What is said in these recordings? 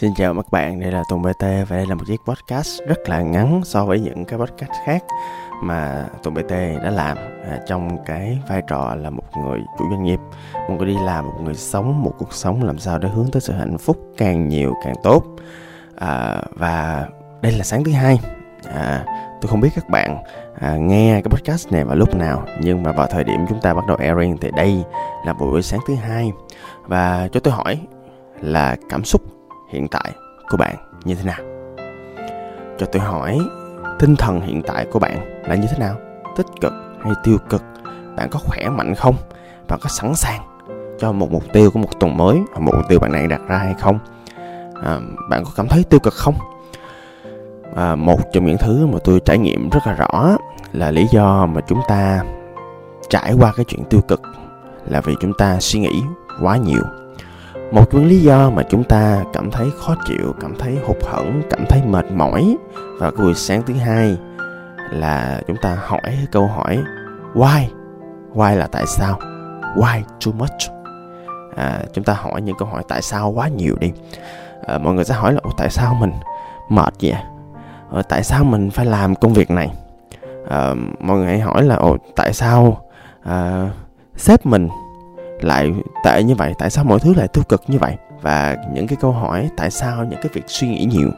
Xin chào các bạn, đây là Tùng BT và đây là một chiếc podcast rất là ngắn so với những cái podcast khác mà Tùng BT đã làm à, trong cái vai trò là một người chủ doanh nghiệp, một người đi làm, một người sống một cuộc sống làm sao để hướng tới sự hạnh phúc càng nhiều càng tốt. À, và đây là sáng thứ hai. À, tôi không biết các bạn à, nghe cái podcast này vào lúc nào nhưng mà vào thời điểm chúng ta bắt đầu airing thì đây là buổi sáng thứ hai và cho tôi hỏi là cảm xúc hiện tại của bạn như thế nào? Cho tôi hỏi tinh thần hiện tại của bạn là như thế nào? Tích cực hay tiêu cực? Bạn có khỏe mạnh không? Bạn có sẵn sàng cho một mục tiêu của một tuần mới hoặc một mục tiêu bạn đang đặt ra hay không? À, bạn có cảm thấy tiêu cực không? À, một trong những thứ mà tôi trải nghiệm rất là rõ là lý do mà chúng ta trải qua cái chuyện tiêu cực là vì chúng ta suy nghĩ quá nhiều một những lý do mà chúng ta cảm thấy khó chịu cảm thấy hụt hẫng cảm thấy mệt mỏi vào cái buổi sáng thứ hai là chúng ta hỏi cái câu hỏi why? Why là tại sao? Why too much? À, chúng ta hỏi những câu hỏi tại sao quá nhiều đi. À, mọi người sẽ hỏi là tại sao mình mệt vậy? À, tại sao mình phải làm công việc này? À, mọi người hãy hỏi là ồ tại sao à, sếp mình lại tệ như vậy tại sao mọi thứ lại tiêu cực như vậy? Và những cái câu hỏi tại sao những cái việc suy nghĩ nhiều.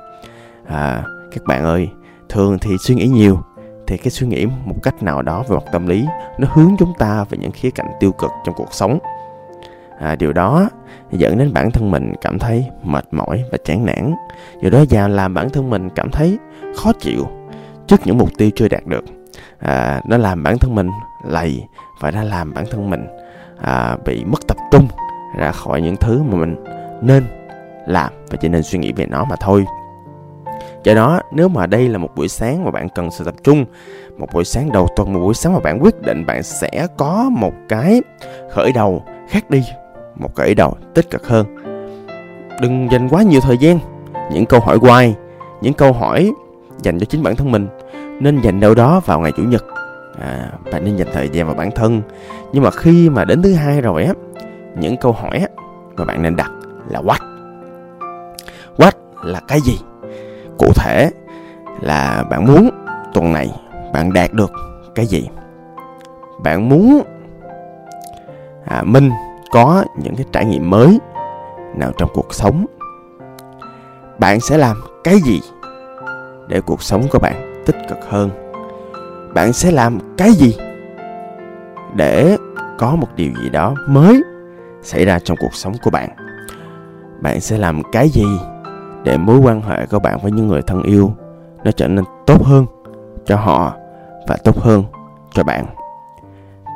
À, các bạn ơi thường thì suy nghĩ nhiều thì cái suy nghĩ một cách nào đó về mặt tâm lý nó hướng chúng ta về những khía cạnh tiêu cực trong cuộc sống. À, điều đó dẫn đến bản thân mình cảm thấy mệt mỏi và chán nản. Điều đó vào làm bản thân mình cảm thấy khó chịu trước những mục tiêu chưa đạt được. À, nó làm bản thân mình lầy và nó làm bản thân mình à, bị mất tập trung ra khỏi những thứ mà mình nên làm và chỉ nên suy nghĩ về nó mà thôi. Do đó nếu mà đây là một buổi sáng mà bạn cần sự tập trung một buổi sáng đầu tuần một buổi sáng mà bạn quyết định bạn sẽ có một cái khởi đầu khác đi một khởi đầu tích cực hơn. Đừng dành quá nhiều thời gian những câu hỏi quay, những câu hỏi dành cho chính bản thân mình nên dành đâu đó vào ngày chủ nhật à, bạn nên dành thời gian vào bản thân. Nhưng mà khi mà đến thứ hai rồi á những câu hỏi á mà bạn nên đặt là what? What là cái gì? Cụ thể là bạn muốn tuần này bạn đạt được cái gì? Bạn muốn à, minh có những cái trải nghiệm mới nào trong cuộc sống? Bạn sẽ làm cái gì để cuộc sống của bạn tích cực hơn? Bạn sẽ làm cái gì để có một điều gì đó mới xảy ra trong cuộc sống của bạn? Bạn sẽ làm cái gì để mối quan hệ của bạn với những người thân yêu nó trở nên tốt hơn cho họ và tốt hơn cho bạn?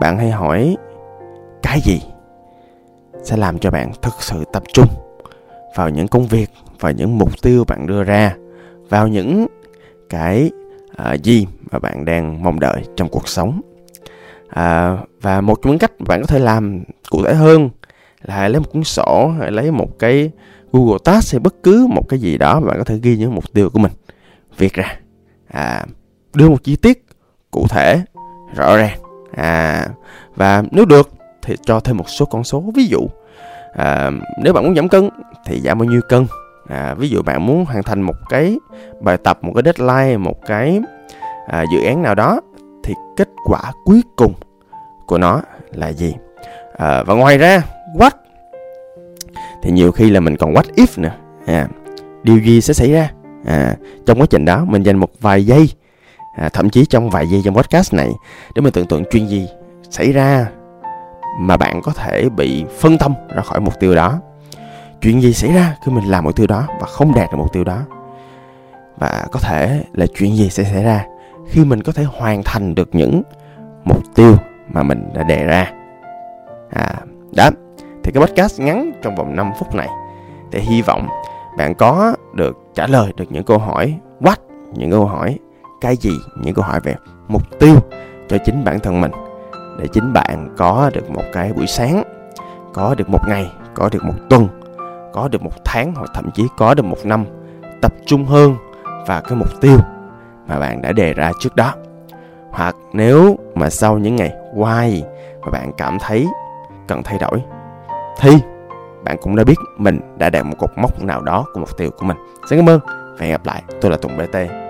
Bạn hãy hỏi cái gì sẽ làm cho bạn thực sự tập trung vào những công việc vào những mục tiêu bạn đưa ra vào những cái uh, gì mà bạn đang mong đợi trong cuộc sống. À, và một trong những cách bạn có thể làm cụ thể hơn là hãy lấy một cuốn sổ hãy lấy một cái Google Task hay bất cứ một cái gì đó mà bạn có thể ghi những mục tiêu của mình viết ra. À, đưa một chi tiết cụ thể rõ ràng. À, và nếu được thì cho thêm một số con số. Ví dụ à, nếu bạn muốn giảm cân thì giảm bao nhiêu cân? À, ví dụ bạn muốn hoàn thành một cái bài tập một cái deadline một cái à, dự án nào đó thì kết quả cuối cùng của nó là gì? À, và ngoài ra what? Thì nhiều khi là mình còn what if nữa. À, điều gì sẽ xảy ra? À, trong quá trình đó mình dành một vài giây à, thậm chí trong vài giây trong podcast này để mình tưởng tượng chuyện gì xảy ra mà bạn có thể bị phân tâm ra khỏi mục tiêu đó. Chuyện gì xảy ra khi mình làm mục tiêu đó và không đạt được mục tiêu đó? Và có thể là chuyện gì sẽ xảy ra? Khi mình có thể hoàn thành được những mục tiêu mà mình đã đề ra. À đó. Thì cái podcast ngắn trong vòng 5 phút này, thì hy vọng bạn có được trả lời được những câu hỏi, what, những câu hỏi, cái gì, những câu hỏi về mục tiêu cho chính bản thân mình, để chính bạn có được một cái buổi sáng, có được một ngày, có được một tuần, có được một tháng hoặc thậm chí có được một năm tập trung hơn vào cái mục tiêu mà bạn đã đề ra trước đó. Hoặc nếu mà sau những ngày why mà bạn cảm thấy cần thay đổi, thì bạn cũng đã biết mình đã đạt một cột mốc nào đó của mục tiêu của mình. Xin cảm ơn và hẹn gặp lại. Tôi là tùng bt